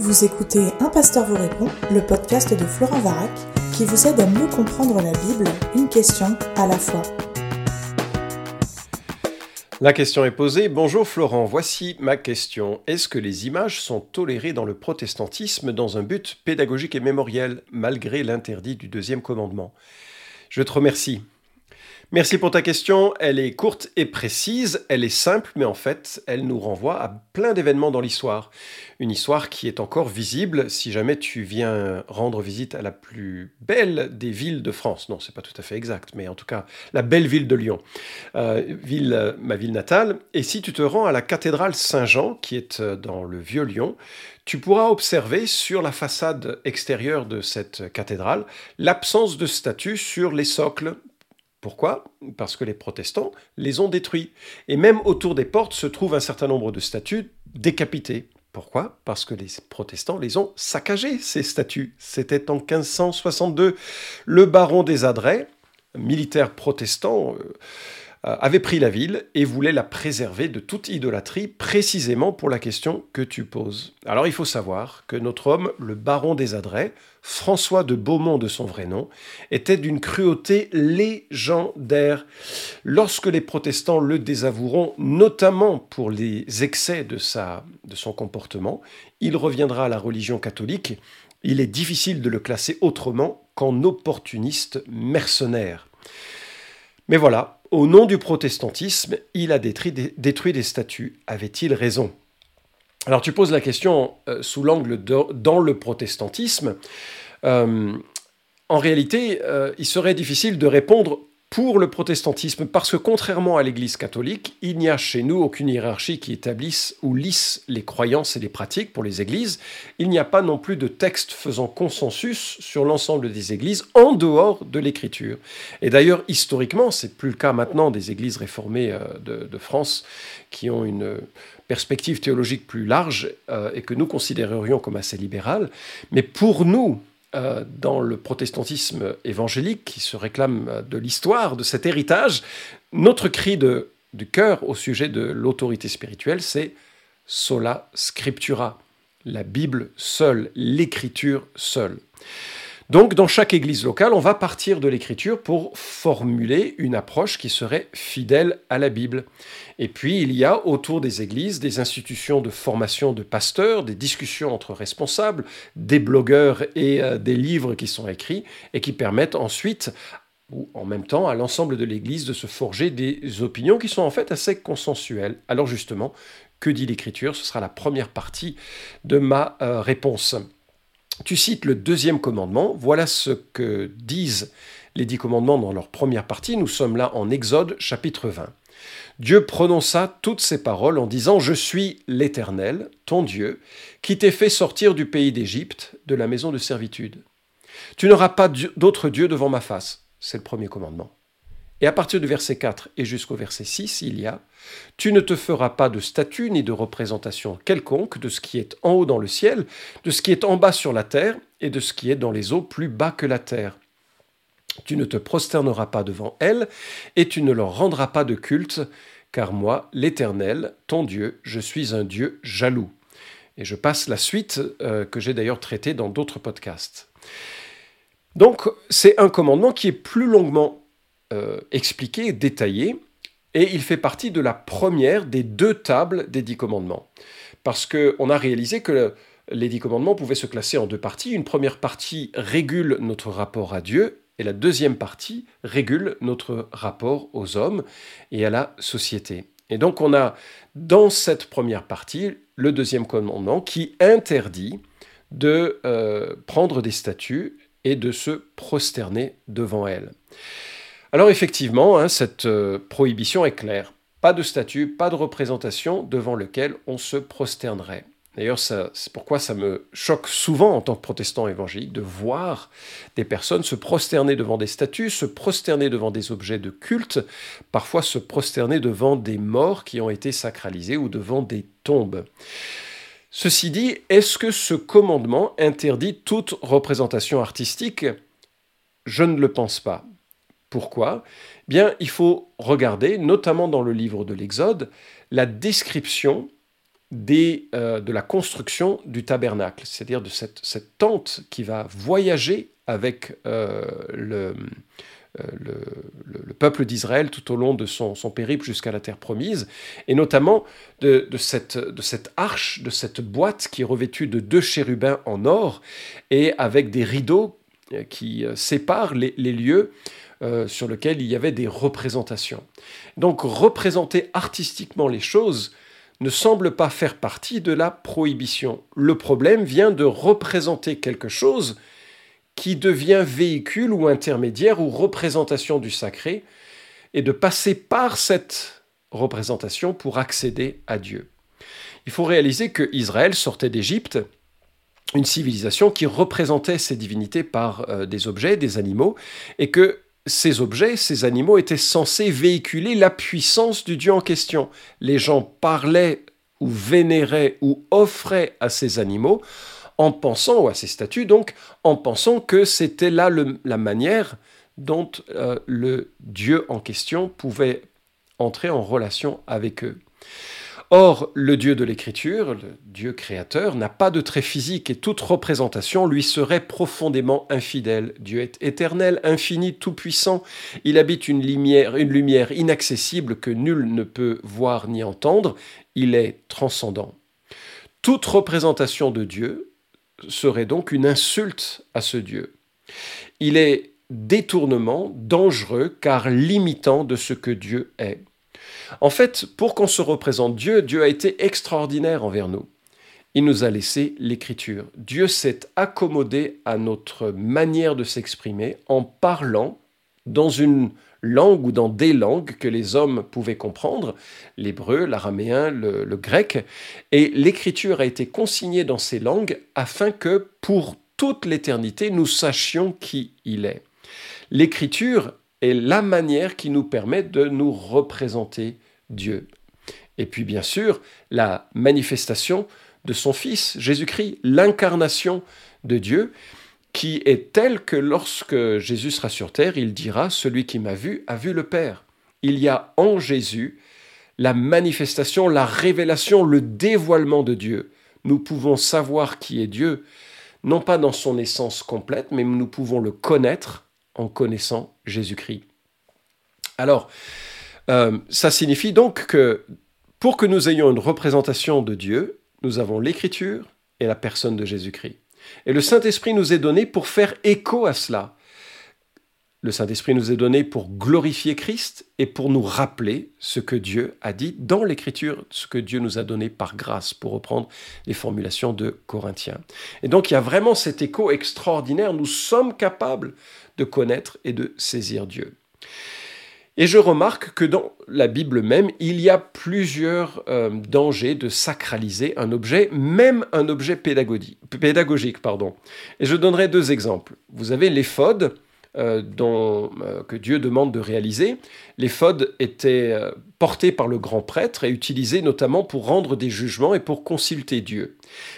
Vous écoutez Un pasteur vous répond, le podcast de Florent Varac, qui vous aide à mieux comprendre la Bible, une question à la fois. La question est posée. Bonjour Florent, voici ma question. Est-ce que les images sont tolérées dans le protestantisme dans un but pédagogique et mémoriel, malgré l'interdit du deuxième commandement? Je te remercie. Merci pour ta question. Elle est courte et précise, elle est simple, mais en fait, elle nous renvoie à plein d'événements dans l'histoire. Une histoire qui est encore visible si jamais tu viens rendre visite à la plus belle des villes de France. Non, c'est pas tout à fait exact, mais en tout cas, la belle ville de Lyon, euh, ville, ma ville natale. Et si tu te rends à la cathédrale Saint-Jean, qui est euh, dans le vieux Lyon, tu pourras observer sur la façade extérieure de cette cathédrale l'absence de statues sur les socles pourquoi? Parce que les protestants les ont détruits. Et même autour des portes se trouve un certain nombre de statues décapitées. Pourquoi? Parce que les protestants les ont saccagées, ces statues. C'était en 1562. Le baron des Adrets, militaire protestant, euh, avait pris la ville et voulait la préserver de toute idolâtrie, précisément pour la question que tu poses. Alors il faut savoir que notre homme, le baron des Adrets, François de Beaumont de son vrai nom, était d'une cruauté légendaire. Lorsque les protestants le désavoueront, notamment pour les excès de, de son comportement, il reviendra à la religion catholique. Il est difficile de le classer autrement qu'en opportuniste mercenaire. Mais voilà, au nom du protestantisme, il a détruit des, statues. Avait-il raison? Alors tu poses la question euh, sous l'angle dans le protestantisme. Euh, en réalité, euh, il serait difficile de répondre pour le protestantisme, parce que contrairement à l'Église catholique, il n'y a chez nous aucune hiérarchie qui établisse ou lisse les croyances et les pratiques pour les églises. Il n'y a pas non plus de texte faisant consensus sur l'ensemble des églises en dehors de l'écriture. Et d'ailleurs, historiquement, c'est plus le cas maintenant des églises réformées euh, de, France qui ont une perspective théologique plus large euh, et que nous considérerions comme assez libérale. Mais pour nous, euh, dans le protestantisme évangélique qui se réclame de l'histoire, de cet héritage, notre cri de, du cœur au sujet de l'autorité spirituelle, c'est sola scriptura, la Bible seule, l'écriture seule. Donc dans chaque église locale, on va partir de l'écriture pour formuler une approche qui serait fidèle à la Bible. Et puis il y a autour des églises des institutions de formation de pasteurs, des discussions entre responsables, des blogueurs et euh, des livres qui sont écrits et qui permettent ensuite ou en même temps à l'ensemble de l'Église de se forger des opinions qui sont en fait assez consensuelles. Alors justement, que dit l'Écriture? Ce sera la première partie de ma euh, réponse. Tu cites le deuxième commandement. Voilà ce que disent les dix commandements dans leur première partie. Nous sommes là en Exode chapitre 20. Dieu prononça toutes ces paroles en disant Je suis l'Éternel, ton Dieu, qui t'ai fait sortir du pays d'Égypte, de la maison de servitude. Tu n'auras pas d'autre Dieu devant ma face. C'est le premier commandement. Et à partir du verset 4 et jusqu'au verset 6, il y a Tu ne te feras pas de statue ni de représentation quelconque de ce qui est en haut dans le ciel, de ce qui est en bas sur la terre, et de ce qui est dans les eaux plus bas que la terre. Tu ne te prosterneras pas devant elles, et tu ne leur rendras pas de culte, car moi, l'Éternel, ton Dieu, je suis un Dieu jaloux. Et je passe la suite euh, que j'ai d'ailleurs traitée dans d'autres podcasts. Donc c'est un commandement qui est plus longuement euh, expliqué, détaillé, et il fait partie de la première des deux tables des dix commandements. Parce qu'on a réalisé que les dix commandements pouvaient se classer en deux parties. Une première partie régule notre rapport à Dieu, et la deuxième partie régule notre rapport aux hommes et à la société. Et donc on a dans cette première partie le deuxième commandement qui interdit de euh, prendre des statues et de se prosterner devant elles. Alors effectivement, hein, cette euh, prohibition est claire. Pas de statut, pas de représentation devant lequel on se prosternerait. D'ailleurs, c'est pourquoi ça me choque souvent en tant que protestant évangélique de voir des personnes se prosterner devant des statues, se prosterner devant des objets de culte, parfois se prosterner devant des morts qui ont été sacralisés ou devant des tombes. Ceci dit, est-ce que ce commandement interdit toute représentation artistique? Je ne le pense pas. Pourquoi Bien, il faut regarder, notamment dans le livre de l'Exode, la description euh, de la construction du tabernacle, c'est-à-dire de cette, tente qui va voyager avec euh, le, euh, le, peuple d'Israël tout au long de son, périple jusqu'à la terre promise, et notamment de cette arche, de cette boîte qui est revêtue de deux chérubins en or, et avec des rideaux qui séparent les, lieux sur lesquels il y avait des représentations. Donc représenter artistiquement les choses ne semble pas faire partie de la prohibition. Le problème vient de représenter quelque chose qui devient véhicule ou intermédiaire ou représentation du sacré, et de passer par cette représentation pour accéder à Dieu. Il faut réaliser que Israël sortait d'Égypte, une civilisation qui représentait ses divinités par euh, des objets, des animaux, et que ces objets, ces animaux étaient censés véhiculer la puissance du Dieu en question. Les gens parlaient ou vénéraient ou offraient à ces animaux en pensant, ou à ces statues donc, en pensant que c'était là la manière dont euh, le Dieu en question pouvait entrer en relation avec eux. Or, le Dieu de l'Écriture, le Dieu créateur, n'a pas de trait physique et toute représentation lui serait profondément infidèle. Dieu est éternel, infini, tout-puissant. Il habite une lumière, une lumière inaccessible que nul ne peut voir ni entendre. Il est transcendant. Toute représentation de Dieu serait donc une insulte à ce Dieu. Il est détournement dangereux car limitant de ce que Dieu est. En fait, pour qu'on se représente Dieu, Dieu a été extraordinaire envers nous. Il nous a laissé l'écriture. Dieu s'est accommodé à notre manière de s'exprimer en parlant dans une langue ou dans des langues que les hommes pouvaient comprendre, l'hébreu, l'araméen, le, grec, et l'écriture a été consignée dans ces langues afin que pour toute l'éternité nous sachions qui il est. L'écriture est la manière qui nous permet de nous représenter Dieu. Et puis bien sûr, la manifestation de son Fils, Jésus-Christ, l'incarnation de Dieu, qui est telle que lorsque Jésus sera sur terre, il dira, Celui qui m'a vu a vu le Père. Il y a en Jésus la manifestation, la révélation, le dévoilement de Dieu. Nous pouvons savoir qui est Dieu, non pas dans son essence complète, mais nous pouvons le connaître connaissant Jésus-Christ. Alors, euh, ça signifie donc que pour que nous ayons une représentation de Dieu, nous avons l'Écriture et la personne de Jésus-Christ. Et le Saint-Esprit nous est donné pour faire écho à cela. Le Saint-Esprit nous est donné pour glorifier Christ et pour nous rappeler ce que Dieu a dit dans l'Écriture, ce que Dieu nous a donné par grâce, pour reprendre les formulations de Corinthiens. Et donc il y a vraiment cet écho extraordinaire. Nous sommes capables de connaître et de saisir Dieu. Et je remarque que dans la Bible même, il y a plusieurs euh, dangers de sacraliser un objet, même un objet pédagogique. pardon. Et je donnerai deux exemples. Vous avez l'éphode euh, euh, que Dieu demande de réaliser. L'éphode était porté par le grand prêtre et utilisé notamment pour rendre des jugements et pour consulter Dieu.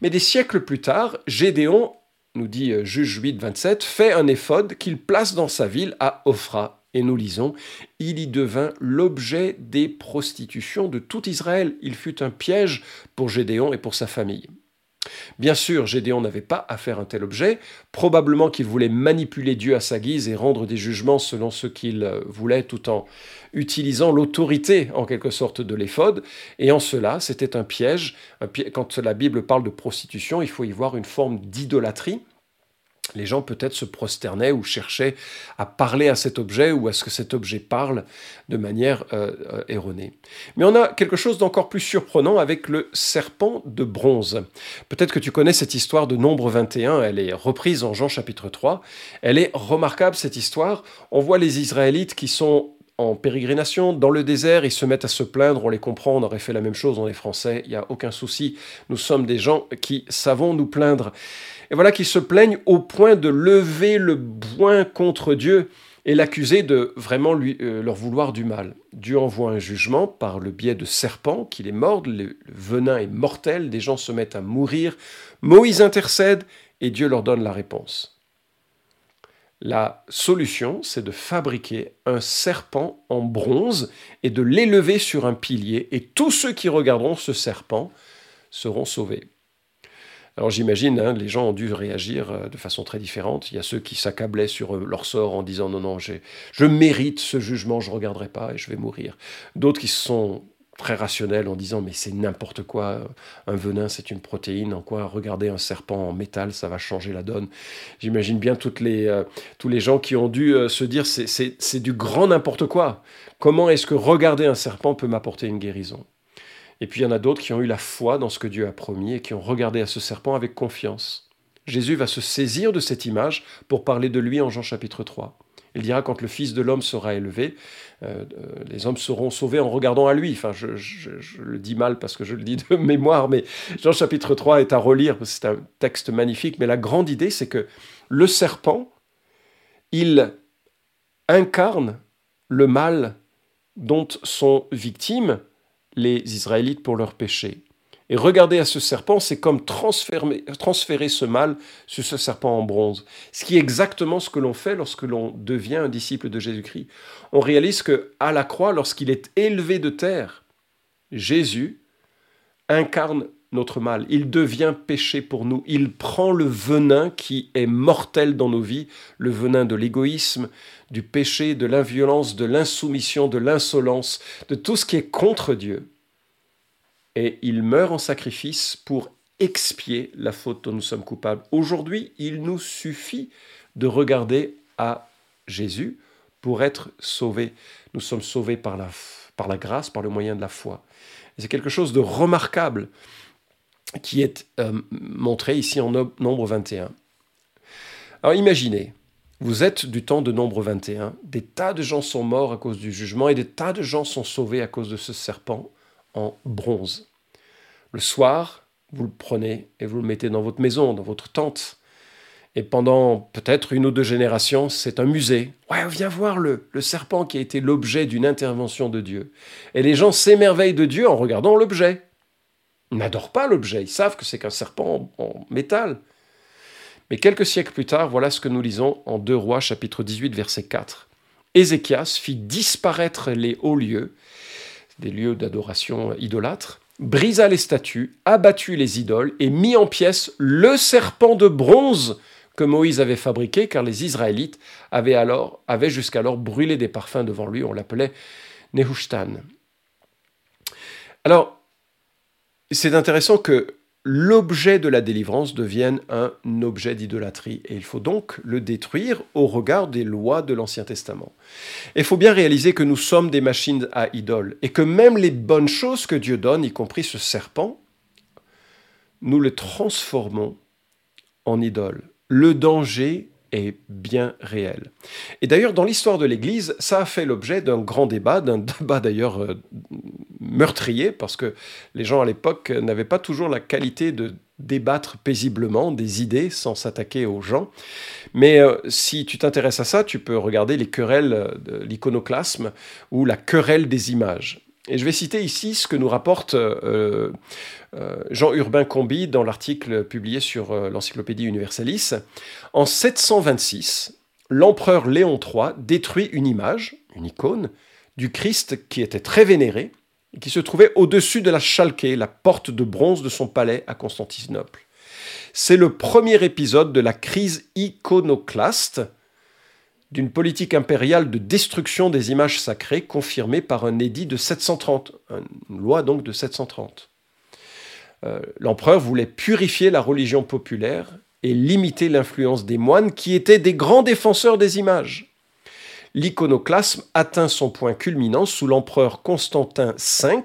Mais des siècles plus tard, Gédéon nous dit Juge 8, 27, fait un éphode qu'il place dans sa ville à Ophra. Et nous lisons, il y devint l'objet des prostitutions de tout Israël. Il fut un piège pour Gédéon et pour sa famille. Bien sûr, Gédéon n'avait pas à faire un tel objet, probablement qu'il voulait manipuler Dieu à sa guise et rendre des jugements selon ce qu'il voulait, tout en utilisant l'autorité en quelque sorte de l'éphode, et en cela c'était un piège. Quand la Bible parle de prostitution, il faut y voir une forme d'idolâtrie, les gens peut-être se prosternaient ou cherchaient à parler à cet objet ou à ce que cet objet parle de manière euh, euh, erronée. Mais on a quelque chose d'encore plus surprenant avec le serpent de bronze. Peut-être que tu connais cette histoire de Nombre 21, elle est reprise en Jean chapitre 3. Elle est remarquable cette histoire. On voit les Israélites qui sont en pérégrination dans le désert, ils se mettent à se plaindre, on les comprend, on aurait fait la même chose, on est français, il n'y a aucun souci, nous sommes des gens qui savons nous plaindre. Et voilà qu'ils se plaignent au point de lever le poing contre Dieu et l'accuser de vraiment euh, leur vouloir du mal. Dieu envoie un jugement par le biais de serpents qui les mordent, le venin est mortel, des gens se mettent à mourir, Moïse intercède et Dieu leur donne la réponse. La solution, c'est de fabriquer un serpent en bronze et de l'élever sur un pilier, et tous ceux qui regarderont ce serpent seront sauvés. Alors j'imagine, hein, les gens ont dû réagir euh, de façon très différente. Il y a ceux qui s'accablaient sur euh, leur sort en disant non, non, je mérite ce jugement, je ne regarderai pas et je vais mourir. D'autres qui sont très rationnels en disant mais c'est n'importe quoi, un venin c'est une protéine, en quoi regarder un serpent en métal ça va changer la donne. J'imagine bien toutes les, euh, tous les gens qui ont dû se dire c'est du grand n'importe quoi. Comment est-ce que regarder un serpent peut m'apporter une guérison? Et puis il y en a d'autres qui ont eu la foi dans ce que Dieu a promis et qui ont regardé à ce serpent avec confiance. Jésus va se saisir de cette image pour parler de lui en Jean chapitre 3. Il dira quand le Fils de l'homme sera élevé, euh, euh, les hommes seront sauvés en regardant à lui. Enfin, je, le dis mal parce que je le dis de mémoire, mais Jean chapitre 3 est à relire, c'est un texte magnifique, mais la grande idée, c'est que le serpent, il incarne le mal dont sont victimes les Israélites pour leurs péchés. Et regarder à ce serpent, c'est comme transférer, transférer, ce mal sur ce serpent en bronze. Ce qui est exactement ce que l'on fait lorsque l'on devient un disciple de Jésus-Christ. On réalise que à la croix, lorsqu'il est élevé de terre, Jésus incarne notre mal. Il devient péché pour nous. Il prend le venin qui est mortel dans nos vies, le venin de l'égoïsme, du péché, de l'inviolence, de l'insoumission, de l'insolence, de tout ce qui est contre Dieu. Et il meurt en sacrifice pour expier la faute dont nous sommes coupables. Aujourd'hui, il nous suffit de regarder à Jésus pour être sauvés. Nous sommes sauvés par la, par la grâce, par le moyen de la foi. C'est quelque chose de remarquable qui est euh, montré ici en nombre 21. Alors imaginez, vous êtes du temps de nombre 21, des tas de gens sont morts à cause du jugement et des tas de gens sont sauvés à cause de ce serpent en bronze. Le soir, vous le prenez et vous le mettez dans votre maison, dans votre tente. Et pendant peut-être une ou deux générations, c'est un musée. Ouais, viens voir le, le serpent qui a été l'objet d'une intervention de Dieu. Et les gens s'émerveillent de Dieu en regardant l'objet n'adorent pas l'objet, ils savent que c'est qu'un serpent en, métal. Mais quelques siècles plus tard, voilà ce que nous lisons en 2 Rois chapitre 18 verset 4. Ézéchias fit disparaître les hauts lieux, des lieux d'adoration idolâtre, brisa les statues, abattit les idoles et mit en pièces le serpent de bronze que Moïse avait fabriqué, car les Israélites avaient, avaient jusqu'alors brûlé des parfums devant lui, on l'appelait Nehushtan. Alors, c'est intéressant que l'objet de la délivrance devienne un objet d'idolâtrie, et il faut donc le détruire au regard des lois de l'Ancien Testament. Il faut bien réaliser que nous sommes des machines à idoles, et que même les bonnes choses que Dieu donne, y compris ce serpent, nous le transformons en idole. Le danger est bien réel. Et d'ailleurs, dans l'histoire de l'Église, ça a fait l'objet d'un grand débat, d'un débat d'ailleurs euh, meurtrier, parce que les gens à l'époque n'avaient pas toujours la qualité de débattre paisiblement des idées sans s'attaquer aux gens. Mais euh, si tu t'intéresses à ça, tu peux regarder les querelles de l'iconoclasme ou la querelle des images. Et je vais citer ici ce que nous rapporte euh, euh, Jean-Urbain Combi dans l'article publié sur euh, l'Encyclopédie Universalis. En 726, l'empereur Léon III détruit une image, une icône, du Christ qui était très vénéré et qui se trouvait au-dessus de la chalquée, la porte de bronze de son palais à Constantinople. C'est le premier épisode de la crise iconoclaste, d'une politique impériale de destruction des images sacrées confirmée par un édit de 730, une loi donc de 730. Euh, l'empereur voulait purifier la religion populaire et limiter l'influence des moines qui étaient des grands défenseurs des images. L'iconoclasme atteint son point culminant sous l'empereur Constantin V,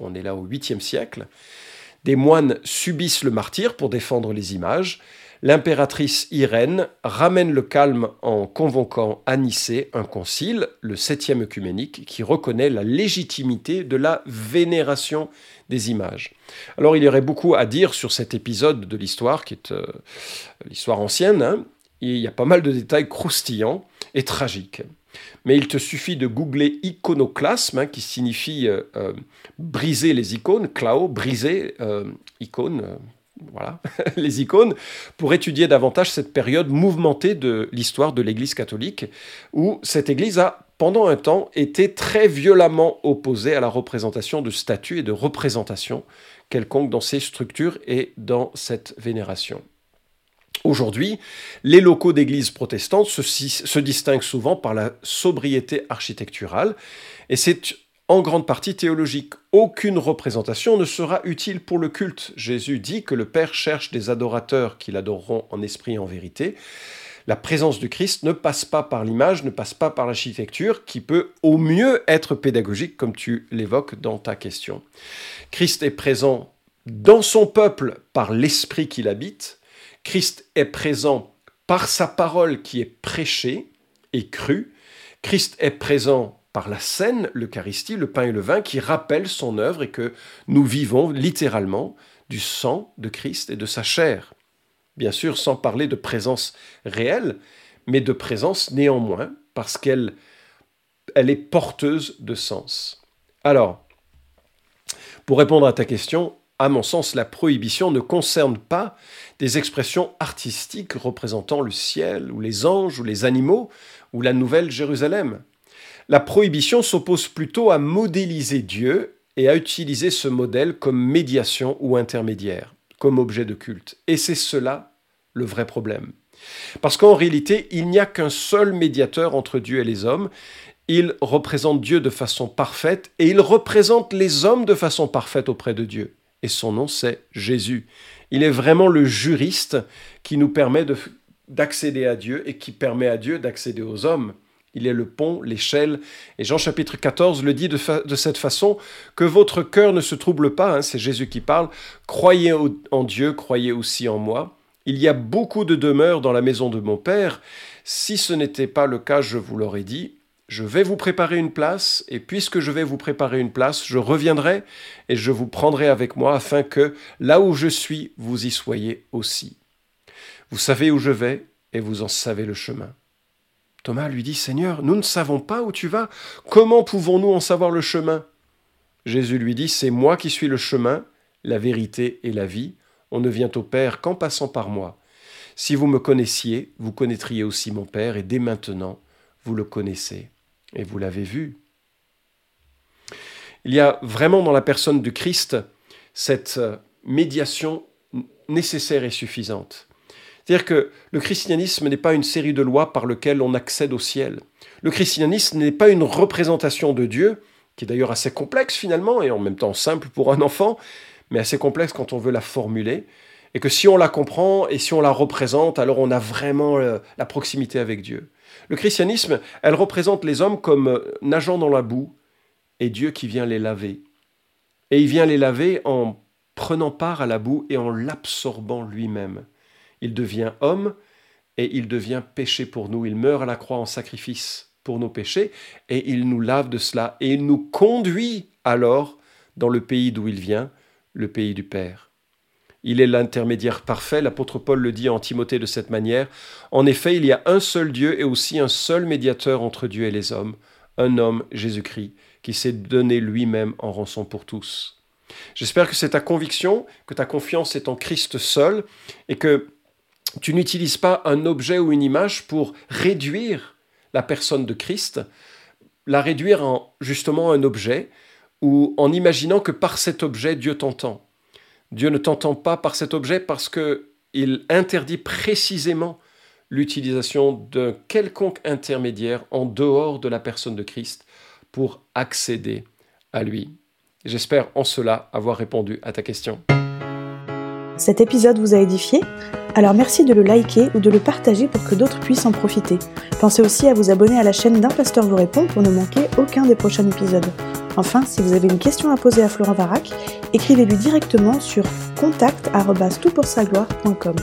on est là au 8e siècle. Des moines subissent le martyr pour défendre les images, l'impératrice Irène ramène le calme en convoquant à Nicée un concile, le septième œcuménique, qui reconnaît la légitimité de la vénération des images. Alors il y aurait beaucoup à dire sur cet épisode de l'histoire, qui est euh, l'histoire ancienne, hein. il y a pas mal de détails croustillants et tragiques. Mais il te suffit de googler iconoclasme, hein, qui signifie euh, euh, briser les icônes, clao, briser icône, voilà, les icônes, pour étudier davantage cette période mouvementée de l'histoire de l'Église catholique, où cette Église a, pendant un temps, été très violemment opposée à la représentation de statues et de représentations quelconque dans ces structures et dans cette vénération. Aujourd'hui, les locaux d'églises protestantes se, se, distinguent souvent par la sobriété architecturale, et c'est en grande partie théologique. Aucune représentation ne sera utile pour le culte. Jésus dit que le Père cherche des adorateurs qui l'adoreront en esprit et en vérité. La présence du Christ ne passe pas par l'image, ne passe pas par l'architecture, qui peut au mieux être pédagogique, comme tu l'évoques dans ta question. Christ est présent dans son peuple par l'esprit qui l'habite. Christ est présent par sa parole qui est prêchée et crue. Christ est présent par la scène, l'Eucharistie, le pain et le vin, qui rappellent son œuvre et que nous vivons littéralement du sang de Christ et de sa chair. Bien sûr, sans parler de présence réelle, mais de présence néanmoins, parce qu'elle elle est porteuse de sens. Alors, pour répondre à ta question, à mon sens, la prohibition ne concerne pas des expressions artistiques représentant le ciel, ou les anges, ou les animaux, ou la nouvelle Jérusalem. La prohibition s'oppose plutôt à modéliser Dieu et à utiliser ce modèle comme médiation ou intermédiaire, comme objet de culte. Et c'est cela le vrai problème. Parce qu'en réalité, il n'y a qu'un seul médiateur entre Dieu et les hommes. Il représente Dieu de façon parfaite et il représente les hommes de façon parfaite auprès de Dieu. Et son nom, c'est Jésus. Il est vraiment le juriste qui nous permet d'accéder à Dieu et qui permet à Dieu d'accéder aux hommes. Il est le pont, l'échelle. Et Jean chapitre 14 le dit de, cette façon, que votre cœur ne se trouble pas, hein, c'est Jésus qui parle, croyez en Dieu, croyez aussi en moi. Il y a beaucoup de demeures dans la maison de mon Père. Si ce n'était pas le cas, je vous l'aurais dit. Je vais vous préparer une place, et puisque je vais vous préparer une place, je reviendrai et je vous prendrai avec moi afin que, là où je suis, vous y soyez aussi. Vous savez où je vais, et vous en savez le chemin. Thomas lui dit, Seigneur, nous ne savons pas où tu vas, comment pouvons-nous en savoir le chemin? Jésus lui dit, C'est moi qui suis le chemin, la vérité et la vie, on ne vient au Père qu'en passant par moi. Si vous me connaissiez, vous connaîtriez aussi mon Père, et dès maintenant, vous le connaissez, et vous l'avez vu. Il y a vraiment dans la personne du Christ cette médiation nécessaire et suffisante. C'est-à-dire que le christianisme n'est pas une série de lois par lesquelles on accède au ciel. Le christianisme n'est pas une représentation de Dieu, qui est d'ailleurs assez complexe finalement, et en même temps simple pour un enfant, mais assez complexe quand on veut la formuler. Et que si on la comprend et si on la représente, alors on a vraiment euh, la proximité avec Dieu. Le christianisme, elle représente les hommes comme euh, nageant dans la boue et Dieu qui vient les laver. Et il vient les laver en prenant part à la boue et en l'absorbant lui-même il devient homme et il devient péché pour nous. Il meurt à la croix en sacrifice pour nos péchés et il nous lave de cela et il nous conduit alors dans le pays d'où il vient, le pays du Père. Il est l'intermédiaire parfait, l'apôtre Paul le dit en Timothée de cette manière. En effet, il y a un seul Dieu et aussi un seul médiateur entre Dieu et les hommes, un homme, Jésus-Christ, qui s'est donné lui-même en rançon pour tous. J'espère que c'est ta conviction, que ta confiance est en Christ seul, et que tu n'utilises pas un objet ou une image pour réduire la personne de Christ, la réduire en justement un objet, ou en imaginant que par cet objet Dieu t'entend. Dieu ne t'entend pas par cet objet parce que il interdit précisément l'utilisation d'un quelconque intermédiaire en dehors de la personne de Christ pour accéder à lui. J'espère en cela avoir répondu à ta question. Cet épisode vous a édifié alors merci de le liker ou de le partager pour que d'autres puissent en profiter. Pensez aussi à vous abonner à la chaîne d'un pasteur vous répond pour ne manquer aucun des prochains épisodes. Enfin, si vous avez une question à poser à Florent Varac, écrivez-lui directement sur contact.toutpoursagloire.com.